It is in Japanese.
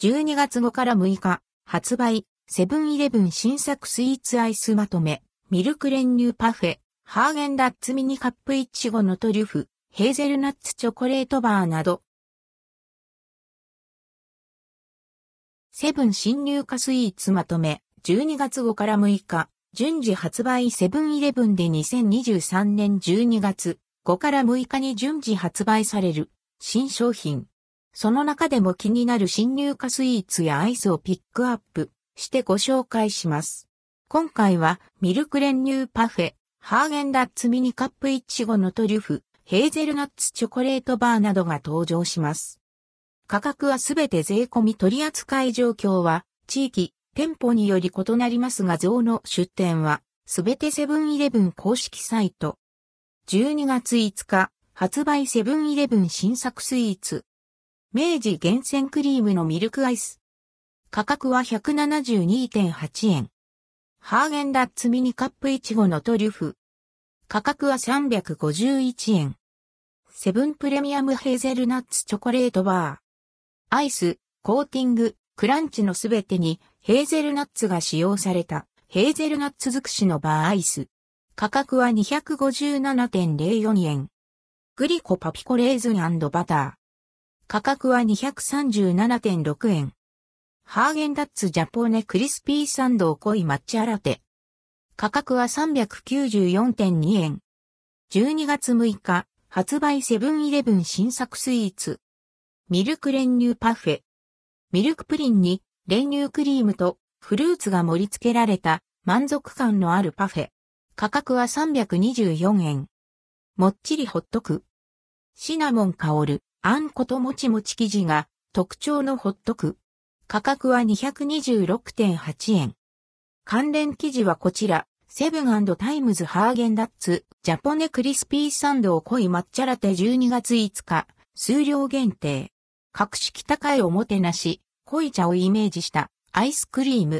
12月5から6日、発売、セブンイレブン新作スイーツアイスまとめ、ミルク練乳パフェ、ハーゲンダッツミニカップイチゴのトリュフ、ヘーゼルナッツチョコレートバーなど。セブン新入荷スイーツまとめ、12月5から6日、順次発売セブンイレブンで2023年12月5から6日に順次発売される新商品。その中でも気になる新入荷スイーツやアイスをピックアップしてご紹介します。今回はミルク練乳パフェ、ハーゲンダッツミニカップイチゴのトリュフ、ヘーゼルナッツチョコレートバーなどが登場します。価格はすべて税込み取扱い状況は地域、店舗により異なりますが像の出店はすべてセブンイレブン公式サイト。12月5日、発売セブンイレブン新作スイーツ。明治厳選クリームのミルクアイス。価格は172.8円。ハーゲンダッツミニカップイチゴのトリュフ。価格は351円。セブンプレミアムヘーゼルナッツチョコレートバー。アイス、コーティング、クランチのすべてにヘーゼルナッツが使用されたヘーゼルナッツ尽くしのバーアイス。価格は257.04円。グリコパピコレーズンバター。価格は237.6円。ハーゲンダッツジャポーネクリスピーサンドを濃い抹茶ラテ。価格は394.2円。12月6日、発売セブンイレブン新作スイーツ。ミルク練乳パフェ。ミルクプリンに練乳クリームとフルーツが盛り付けられた満足感のあるパフェ。価格は324円。もっちりホットク。シナモン香るあんこともちもち生地が特徴のホットク。価格は226.8円。関連記事はこちら、セブンタイムズハーゲンダッツ、ジャポネクリスピーサンドを濃い抹茶ラテ12月5日、数量限定。格式高いおもてなし、濃い茶をイメージしたアイスクリーム。